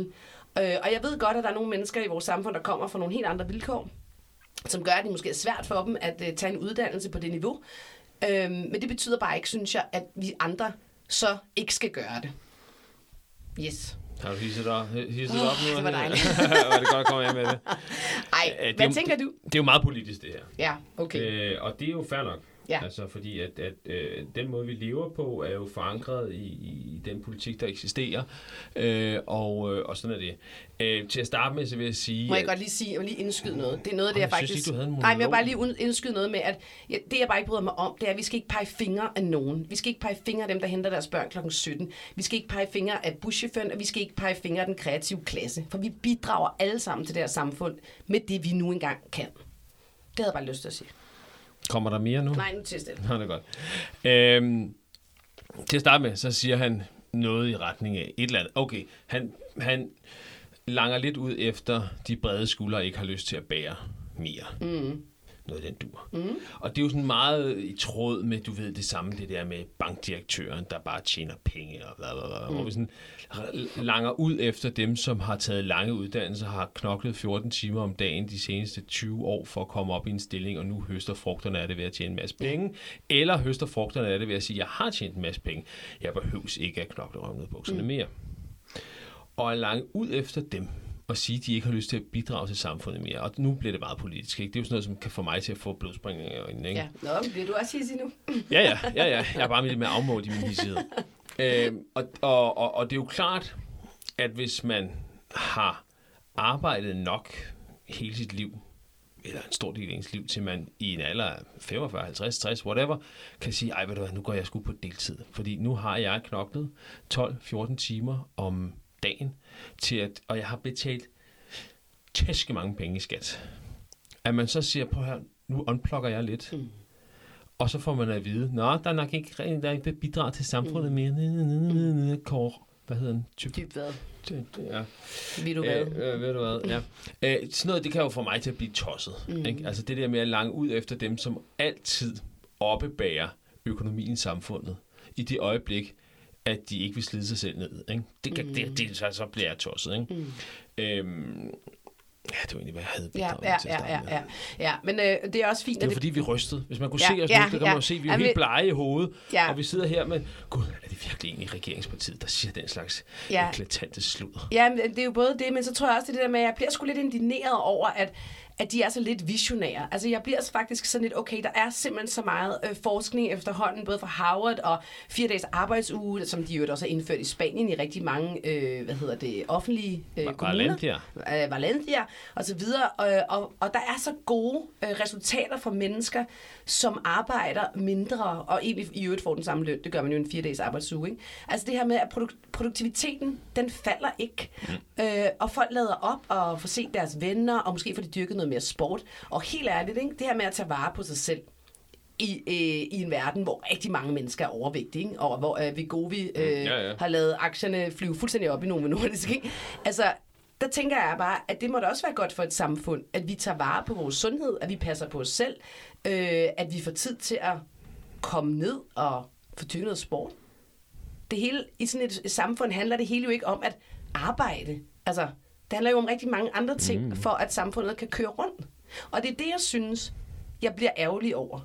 Øh, og jeg ved godt, at der er nogle mennesker i vores samfund, der kommer fra nogle helt andre vilkår som gør, at det måske er svært for dem at uh, tage en uddannelse på det niveau. Øhm, men det betyder bare ikke, synes jeg, at vi andre så ikke skal gøre det. Yes. Har du hisset dig, hisset dig op nu? det var dejligt. (laughs) var det godt at komme her med det. Ej, Øh, det er hvad jo- tænker du? Det er jo meget politisk, det her. Ja, okay. Øh, og det er jo fair nok. Ja. Altså, fordi at, at øh, den måde, vi lever på, er jo forankret i, i den politik, der eksisterer. Øh, og, øh, og sådan er det. Øh, til at starte med, så vil jeg sige... Må jeg at- godt lige sige, jeg vil lige indskyde noget. Det er noget det, jeg jeg synes faktisk... ikke, du havde en Nej, men jeg vil bare lige indskyde noget med, at ja, det, jeg bare ikke bryder mig om, det er, at vi skal ikke pege fingre af nogen. Vi skal ikke pege fingre af dem, der henter deres børn kl. 17. Vi skal ikke pege fingre af buschaufføren, og vi skal ikke pege fingre af den kreative klasse. For vi bidrager alle sammen til det her samfund med det, vi nu engang kan. Det havde jeg bare lyst til at sige. Kommer der mere nu? Nej, nu til stille. Nå, det er godt. Øhm, til at starte med, så siger han noget i retning af et eller andet. Okay, han, han langer lidt ud efter, de brede skuldre ikke har lyst til at bære mere. Mm. Noget den dur. Mm. Og det er jo sådan meget i tråd med, du ved, det samme, det der med bankdirektøren, der bare tjener penge og bla bla bla. Mm. Hvor vi sådan langer ud efter dem, som har taget lange uddannelser, har knoklet 14 timer om dagen de seneste 20 år for at komme op i en stilling, og nu høster frugterne af det ved at tjene en masse penge. Eller høster frugterne af det ved at sige, jeg har tjent en masse penge. Jeg behøves ikke at knokle af bukserne mm. mere. Og at lange ud efter dem, og sige, at de ikke har lyst til at bidrage til samfundet mere. Og nu bliver det meget politisk. Ikke? Det er jo sådan noget, som kan få mig til at få blodspringninger i øjnene. Ikke? Ja, Nå, bliver du også hissig nu? (laughs) Ja, ja, ja, ja. Jeg er bare lidt mere afmålt i min hissighed. (laughs) øhm, og, og, og, og det er jo klart, at hvis man har arbejdet nok hele sit liv, eller en stor del af ens liv, til man i en alder af 45, 50, 60, whatever, kan sige, ej, ved du hvad, nu går jeg sgu på deltid. Fordi nu har jeg knoklet 12-14 timer om dagen, til at, og jeg har betalt tæske mange penge i skat. At man så siger, på her, nu unplugger jeg lidt, mm. og så får man at vide, nå, der er nok ikke, der er ikke bidrag til samfundet mere. Mm. Kåre, hvad hedder den? Typ, Dybt hvad? ja. Vil du hvad? Øh, øh, ved du hvad, ja. Øh, sådan noget, det kan jo få mig til at blive tosset. Mm. Ikke? Altså det der med at lange ud efter dem, som altid oppebærer økonomien i samfundet, i det øjeblik, at de ikke vil slide sig selv ned. Ikke? Det, kan, mm. det, det, så, så bliver jeg tosset. Ikke? Mm. Øhm, ja, det var egentlig, hvad jeg havde Ja, ja, til at ja, ja, ja. ja men øh, det er også fint, Det at er fordi, vi rystede. Hvis man kunne Ja, se os ja, nu, så kan ja. man jo se, at vi er Jamen, helt blege i hovedet. Ja. Og vi sidder her med, gud, er det virkelig en i regeringspartiet, der siger den slags Ja. eklatante sludder? Ja, men det er jo både det, men så tror jeg også, det det der med, at jeg bliver sgu lidt indineret over, at at de er så lidt visionære. Altså jeg bliver faktisk sådan lidt, okay, der er simpelthen så meget øh, forskning efterhånden, både fra Harvard og fire dages arbejdsuge, som de jo også har indført i Spanien i rigtig mange, øh, hvad hedder det, offentlige øh, Va- kommuner. Valencia. øh, Valencia og så videre. Og, og, og der er så gode øh, resultater for mennesker, som arbejder mindre, og egentlig i øvrigt får den samme løn. Det gør man jo en fire dages arbejdsuge. Ikke? Altså det her med, at produk- produktiviteten, den falder ikke. Mm. Øh, og folk lader op og får set deres venner, og måske får de dyrket noget mere sport. Og helt ærligt, ikke? det her med at tage vare på sig selv, i, øh, i en verden, hvor rigtig mange mennesker er overvægtige, ikke? og hvor øh, Vigovi øh, ja, ja. har lavet aktierne flyve fuldstændig op i Novo Nordisk. Ikke? Altså, der tænker jeg bare, at det må da også være godt for et samfund, at vi tager vare på vores sundhed, at vi passer på os selv, øh, at vi får tid til at komme ned og få noget sport. Det hele, I sådan et samfund handler det hele jo ikke om at arbejde. Altså, det handler jo om rigtig mange andre ting, mm. for at samfundet kan køre rundt. Og det er det, jeg synes, jeg bliver ærgerlig over.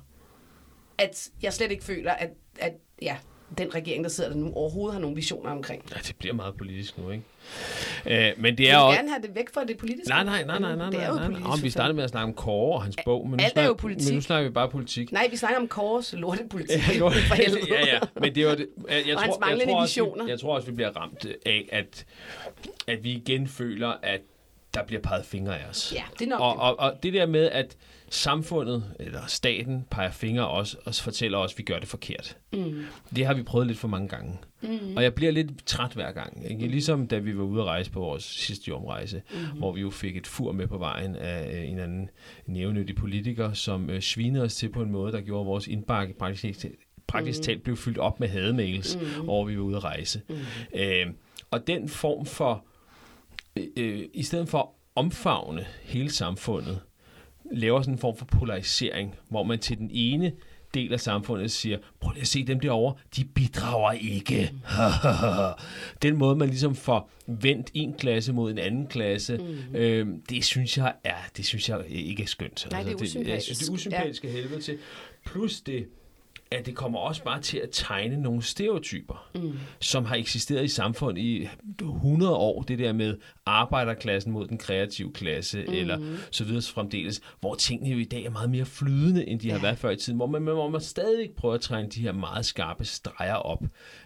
At jeg slet ikke føler, at, at ja, den regering, der sidder der nu, overhovedet har nogle visioner omkring. Ja, det bliver meget politisk nu, ikke? Øh, men det Jeg er også... gerne have det væk fra det politiske. Nej, nej, nej, nej, nej, Det er jo nej, politisk. Om vi startede med at snakke om Kåre og hans bog, men nu, alt er snakker, jo politik. men nu snakker vi bare politik. Nej, vi snakker om Kåres lortepolitik. Ja, (laughs) for helvede. (laughs) ja, ja, men det var det. (laughs) Jeg, jeg, Og hans tror, jeg, manglende tror også, visioner. vi, jeg tror også, vi bliver ramt af, at, at vi igen føler, at der bliver peget fingre af os. Ja, det er nok og, det. og, og det der med, at samfundet eller staten peger fingre os og fortæller os, at vi gør det forkert. Mm. Det har vi prøvet lidt for mange gange. Mm. Og jeg bliver lidt træt hver gang. Ikke? Ligesom da vi var ude at rejse på vores sidste jomrejse, mm. hvor vi jo fik et fur med på vejen af øh, en anden nævnyttig politiker, som øh, svinede os til på en måde, der gjorde vores indbakke praktisk, praktisk talt blev fyldt op med hademails, mm. over vi var ude at rejse. Mm. Øh, og den form for, øh, øh, i stedet for at omfavne hele samfundet, laver sådan en form for polarisering, hvor man til den ene del af samfundet siger, prøv lige at se dem derovre, de bidrager ikke. (laughs) den måde, man ligesom får vendt en klasse mod en anden klasse, mm. øh, det synes jeg er, det synes jeg ikke er skønt. Nej, det er Altså, jeg synes, det er usympatisk. usympatisk ja. helvede til. Plus det, at det kommer også bare til at tegne nogle stereotyper, mm. som har eksisteret i samfundet i 100 år. Det der med arbejderklassen mod den kreative klasse, mm. eller så videre så fremdeles, hvor tingene jo i dag er meget mere flydende, end de har været før i tiden, hvor man, hvor man stadig prøver at træne de her meget skarpe streger op.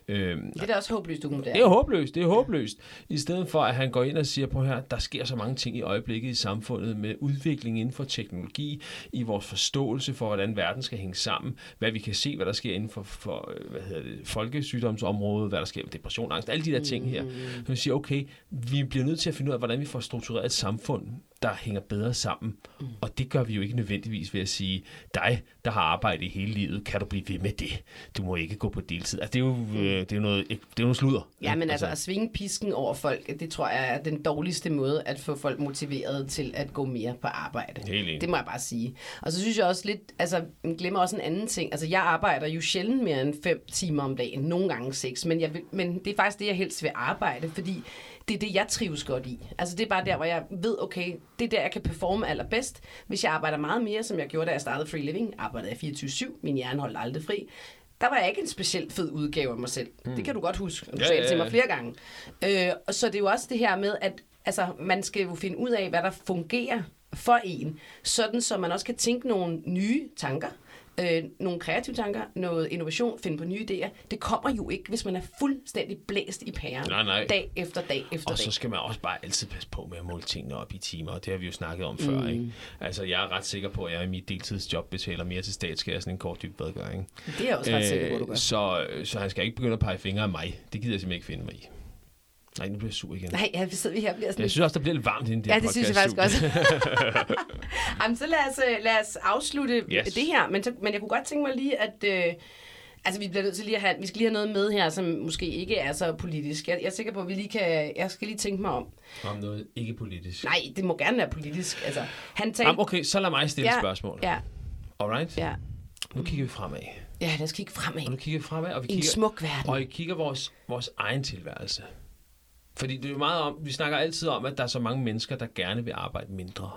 Øhm, Det er da også håbløst, du kan det er håbløst, det er håbløst. I stedet for, at han går ind og siger på her, der sker så mange ting i øjeblikket i samfundet med udvikling inden for teknologi, i vores forståelse for, hvordan verden skal hænge sammen, hvad vi kan se, hvad der sker inden for, for øh, hvad hedder det, folkesygdomsområdet, hvad der sker med depression, angst, alle de der ting her. Så vi siger, okay, vi bliver nødt til at finde ud af, hvordan vi får struktureret et samfund, der hænger bedre sammen. Og det gør vi jo ikke nødvendigvis ved at sige, dig, der har arbejdet hele livet, kan du blive ved med det? Du må ikke gå på deltid. Altså, det er jo, øh, det er jo noget, det er noget sludder. Ja, men altså at svinge pisken over folk, det tror jeg er den dårligste måde at få folk motiveret til at gå mere på arbejde. Helt. Det må jeg bare sige. Og så synes jeg også lidt, altså man glemmer også en anden ting. Altså jeg arbejder jo sjældent mere end fem timer om dagen, nogle gange seks, men, jeg vil, men det er faktisk det, jeg helst vil arbejde, fordi det er det, jeg trives godt i. Altså det er bare der, hvor jeg ved, okay, det er der, jeg kan performe allerbedst. Hvis jeg arbejder meget mere, som jeg gjorde, da jeg startede Free Living, arbejdede jeg 24-7, min hjerne holdt aldrig fri, der var jeg ikke en specielt fed udgave af mig selv. Mm. Det kan du godt huske, du Ja, sagde det til mig flere gange. Øh, og så det er jo også det her med, at altså, man skal jo finde ud af, hvad der fungerer for en, sådan så man også kan tænke nogle nye tanker, øh, nogle kreative tanker, noget innovation, finde på nye idéer. Det kommer jo ikke, hvis man er fuldstændig blæst i pæren, Nej, nej. dag efter dag efter Og dag. så skal man også bare altid passe på med at måle tingene op i timer, og det har vi jo snakket om før. Ikke? Altså, jeg er ret sikker på, at jeg i mit deltidsjob betaler mere til statskassen end kort badgør, ikke? Det er jeg også ret sikker på, du gør. så, så han skal ikke begynde at pege fingre af mig. Det gider jeg simpelthen ikke finde mig i. Nej, nu bliver jeg sur igen. Nej, ja, vi sidder vi her bliver sådan Jeg synes også, der bliver lidt varmt inden det Ja, det synes jeg faktisk (laughs) også. (laughs) Jamen, så lad os, øh, lad os afslutte Yes. det her. Men, så, men jeg kunne godt tænke mig lige, at... Øh, altså, vi bliver nødt til lige at have, vi skal lige have noget med her, som måske ikke er så politisk. Jeg, jeg er sikker på, at vi lige kan... Jeg skal lige tænke mig om. Om noget ikke politisk. Nej, det må gerne være politisk. Altså, han talte... Jamen, okay, så lad mig stille ja, spørgsmål. Ja, Alright? ja. Nu kigger vi fremad. Ja, lad os kigge fremad. Og nu kigger vi fremad, og vi I en kigger... smuk verden. Og I kigger vores, vores egen tilværelse. Fordi det er jo meget om, vi snakker altid om, at der er så mange mennesker, der gerne vil arbejde mindre.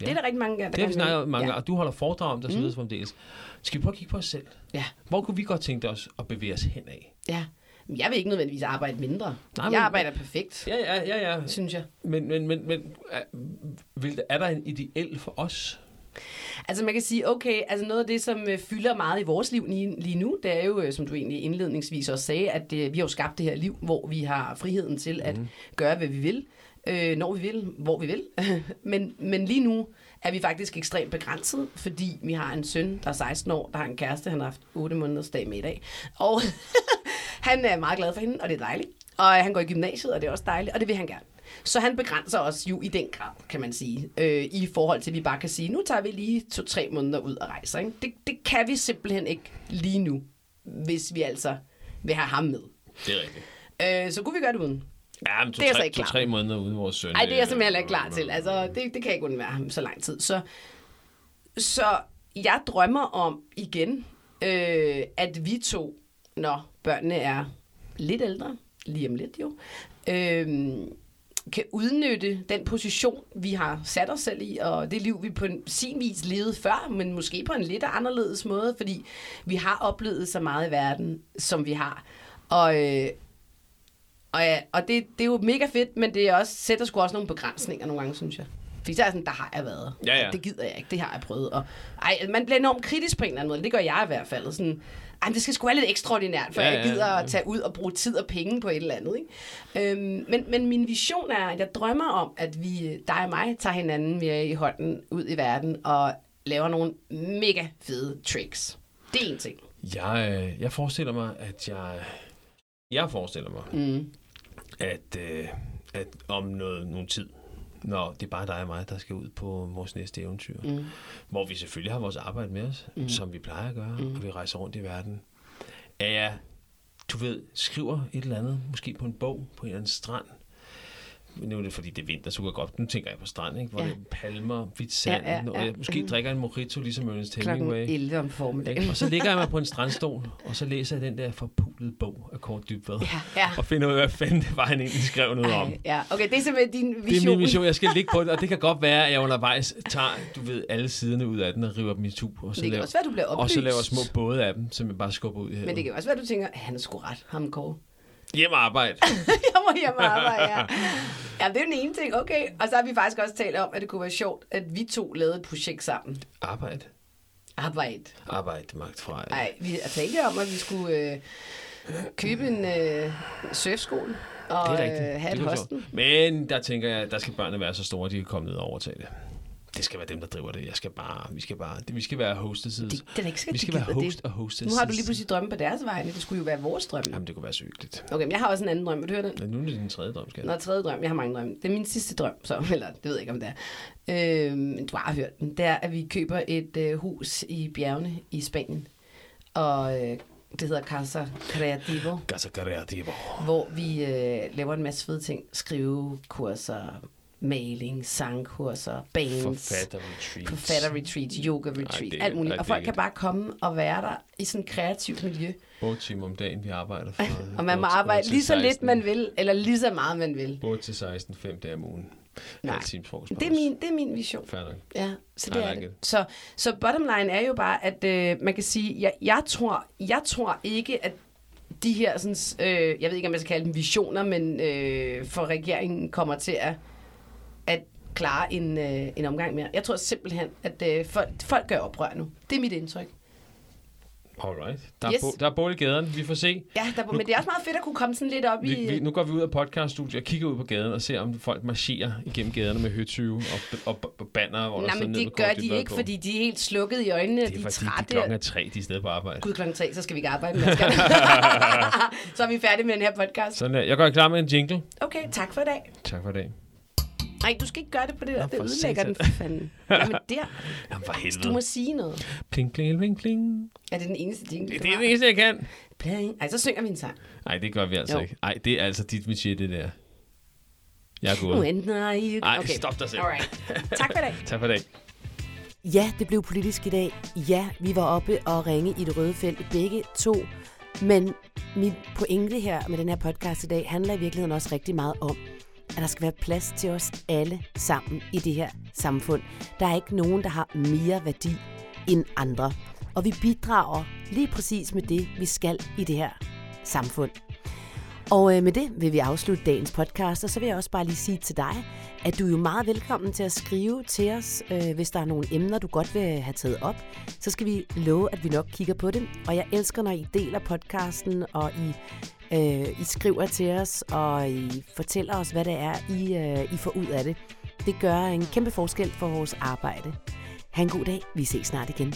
Det er der rigtig mange, der Det har vi snakket om mange ja. gange, og du holder foredrag om det, og så videre fremdeles. Skal vi prøve at kigge på os selv? Ja, Hvor kunne vi godt tænke os at bevæge os hen af? ja. Men Jeg vil ikke nødvendigvis arbejde mindre. Nej, Nej, men- jeg arbejder perfekt, Ja, ja, ja, ja. synes jeg. Men, men, men, men er, vil, er der en ideel for os? Altså man kan sige, okay, altså noget af det, som øh, fylder meget i vores liv lige, lige nu, det er jo, øh, som du egentlig indledningsvis også sagde, at øh, vi har jo skabt det her liv, hvor vi har friheden til at gøre, hvad vi vil, øh, når vi vil, hvor vi vil. (laughs) men, men lige nu er vi faktisk ekstremt begrænset, fordi vi har en søn, der er 16 år, der har en kæreste, han har haft 8 måneders dag med i dag. Og (laughs) han er meget glad for hende, og det er dejligt. Og han går i gymnasiet, og det er også dejligt, og det vil han gerne. Så han begrænser os jo i den grad, kan man sige, øh, i forhold til, at vi bare kan sige, nu tager vi lige to-tre måneder ud og rejser. Ikke? Det, det kan vi simpelthen ikke lige nu, hvis vi altså vil have ham med. Det er rigtigt. Øh, så kunne vi gøre det uden. Ja, men to, Det er tre, ikke to, klar tre måneder uden vores søn. Nej, det er jeg simpelthen ikke klar til. Altså, det, det kan ikke undvære ham så lang tid. Så, så jeg drømmer om igen, øh, at vi to, når børnene er lidt ældre, lige om lidt jo, øh, kan udnytte den position, vi har sat os selv i, og det liv, vi på en, sin vis levede før, men måske på en lidt anderledes måde, fordi vi har oplevet så meget i verden, som vi har. Og, øh, og, ja, og det, det er jo mega fedt, men det er også, sætter sgu også nogle begrænsninger nogle gange, synes jeg. Fordi så er sådan, der har jeg været. Ja, ja. Det gider jeg ikke, det har jeg prøvet. Og, ej, man bliver enormt kritisk på en eller anden måde, det gør jeg i hvert fald. Sådan, ej, det skal sgu være lidt ekstraordinært, for Ja, ja, jeg ja, gider ja. at tage ud og bruge tid og penge på et eller andet. Ikke? Øhm, men, men min vision er, at jeg drømmer om, at vi, dig og mig, tager hinanden mere i hånden ud i verden og laver nogle mega fede tricks. Det er en ting. Jeg, jeg forestiller mig, at jeg... Jeg forestiller mig, Mm. at, øh, at om noget, nogen tid, når det er bare dig og mig, der skal ud på vores næste eventyr, Mm. hvor vi selvfølgelig har vores arbejde med os, mm. som vi plejer at gøre, mm. og vi rejser rundt i verden, at jeg, du ved, skriver et eller andet, måske på en bog, på en eller anden strand, nu er det fordi, det er vinter, så kan jeg godt, nu tænker jeg på strand, ikke? hvor Ja. det er palmer, hvidt sand, Ja, ja, og ja. jeg måske drikker en mojito, ligesom Ernest Klokken Hemingway. 11 om formiddagen. Og så ligger jeg mig på en strandstol, og så læser jeg den der forpulede bog af Kort Dybvad. Ja, ja. Og finder ud af, hvad fanden det var, han egentlig skrev noget om. Ja, okay, det er simpelthen din vision. Det er min vision, jeg skal ligge på det, og det kan godt være, at jeg undervejs tager, du ved, alle siderne ud af den og river dem i tu, og så, Det kan laver, også være, du bliver oplyst. og så laver små både af dem, som jeg bare skubber ud i Men det kan også være, du tænker, han er sgu ret, ham Kåre. Hjem og arbejde. (laughs) jeg må hjem og arbejde, ja. ja. det er den ene ting, okay. Og så har vi faktisk også talt om, at det kunne være sjovt, at vi to lavede et projekt sammen. Arbejde. Arbejde. Arbejde, magt fra. Nej, vi har talt om, at vi skulle øh, købe en øh, surfskole og det er rigtigt. øh, have Det et hosten. Men der tænker jeg, der skal børnene være så store, at de kan komme ned og overtage det. Det skal være dem, der driver det. Jeg skal bare, vi skal bare, det, vi skal være hostesses. Det, det er ikke sikkert, vi skal være host det. og hostess. Nu har du lige pludselig drømme på deres vegne. Det skulle jo være vores drømme. Jamen, det kunne være så hyggeligt. Okay, men jeg har også en anden drøm. Vil du høre den? Ja, nu er det din tredje drøm, skal Nå, tredje drøm. Jeg har mange drømme. Det er min sidste drøm, så, (laughs) eller det ved jeg ikke, om det er. Øh, men du har hørt den. Det er, at vi køber et øh, hus i bjergene i Spanien. Og øh, det hedder Casa Creativo, Casa Creativo. hvor vi øh, laver en masse fede ting. Skrivekurser, maling, sangkurser, bands, Forfatter retreats. retreats, yoga Ej, retreat, det er- alt muligt. ej, Og det er folk kan bare komme og være der i sådan et kreativt miljø. 8 timer om dagen, vi arbejder for. (laughs) Og man må 8 arbejde lige så lidt 16. man vil, eller lige så meget man vil. 8 til 16, 5 dage om ugen. Nej. Det er min, det er min vision. Ja, så I det er like det. it. Så, så bottom line er jo bare, at øh, man kan sige, jeg, jeg, tror, jeg tror ikke, at de her, sådan, øh, jeg ved ikke, om jeg skal kalde dem visioner, men øh, for regeringen kommer til at klare en, øh, en omgang mere. Jeg tror simpelthen, at øh, folk, folk gør oprør nu. Det er mit indtryk. Alright. Der, Yes. er, bo- der er bål i gaden. Vi får se. Ja, der, men det er også meget fedt at kunne komme sådan lidt op Vi, i... vi, nu går vi ud af podcaststudiet og kigger ud på gaden og ser, om folk marcherer igennem gaderne med høtyve og, og, og banner, hvor der Nej, står men det med gør de ikke, på. fordi de er helt slukket i øjnene. Det de er er fordi, de trætte. klokken er tre, de er stedet på arbejde. Gud, klokken tre, så skal vi ikke arbejde vi? (laughs) (laughs) så er vi færdige med den her podcast. Sådan der. Jeg går klar med en jingle. Okay, tak for i dag. Tak for i dag. Nej, du skal ikke gøre det på det der. Nå, det ødelægger den for fanden. (laughs) Jamen der. Jamen for helvede. Du må sige noget. Pling, pling, pling, pling. Er det den eneste jingle, Det er det eneste, jeg kan. Pling. Ej, så synger vi en sang. Nej, det gør vi altså Jo. ikke. Nej, det er altså dit métier, det der. Jeg er Nu gået. ender I... Ej, stop dig selv. Alright. Tak for i dag. (laughs) Tak for i dag. Ja, det blev politisk i dag. Ja, vi var oppe og ringe i det røde felt begge to. Men min pointe her med den her podcast i dag handler i virkeligheden også rigtig meget om, at der skal være plads til os alle sammen i det her samfund. Der er ikke nogen, der har mere værdi end andre. Og vi bidrager lige præcis med det, vi skal i det her samfund. Og øh, med det vil vi afslutte dagens podcast, og så vil jeg også bare lige sige til dig, at du er jo meget velkommen til at skrive til os, øh, hvis der er nogle emner, du godt vil have taget op. Så skal vi love, at vi nok kigger på det. Og jeg elsker, når I deler podcasten, og I, øh, I skriver til os, og I fortæller os, hvad det er, I, øh, I får ud af det. Det gør en kæmpe forskel for vores arbejde. Ha' en god dag. Vi ses snart igen.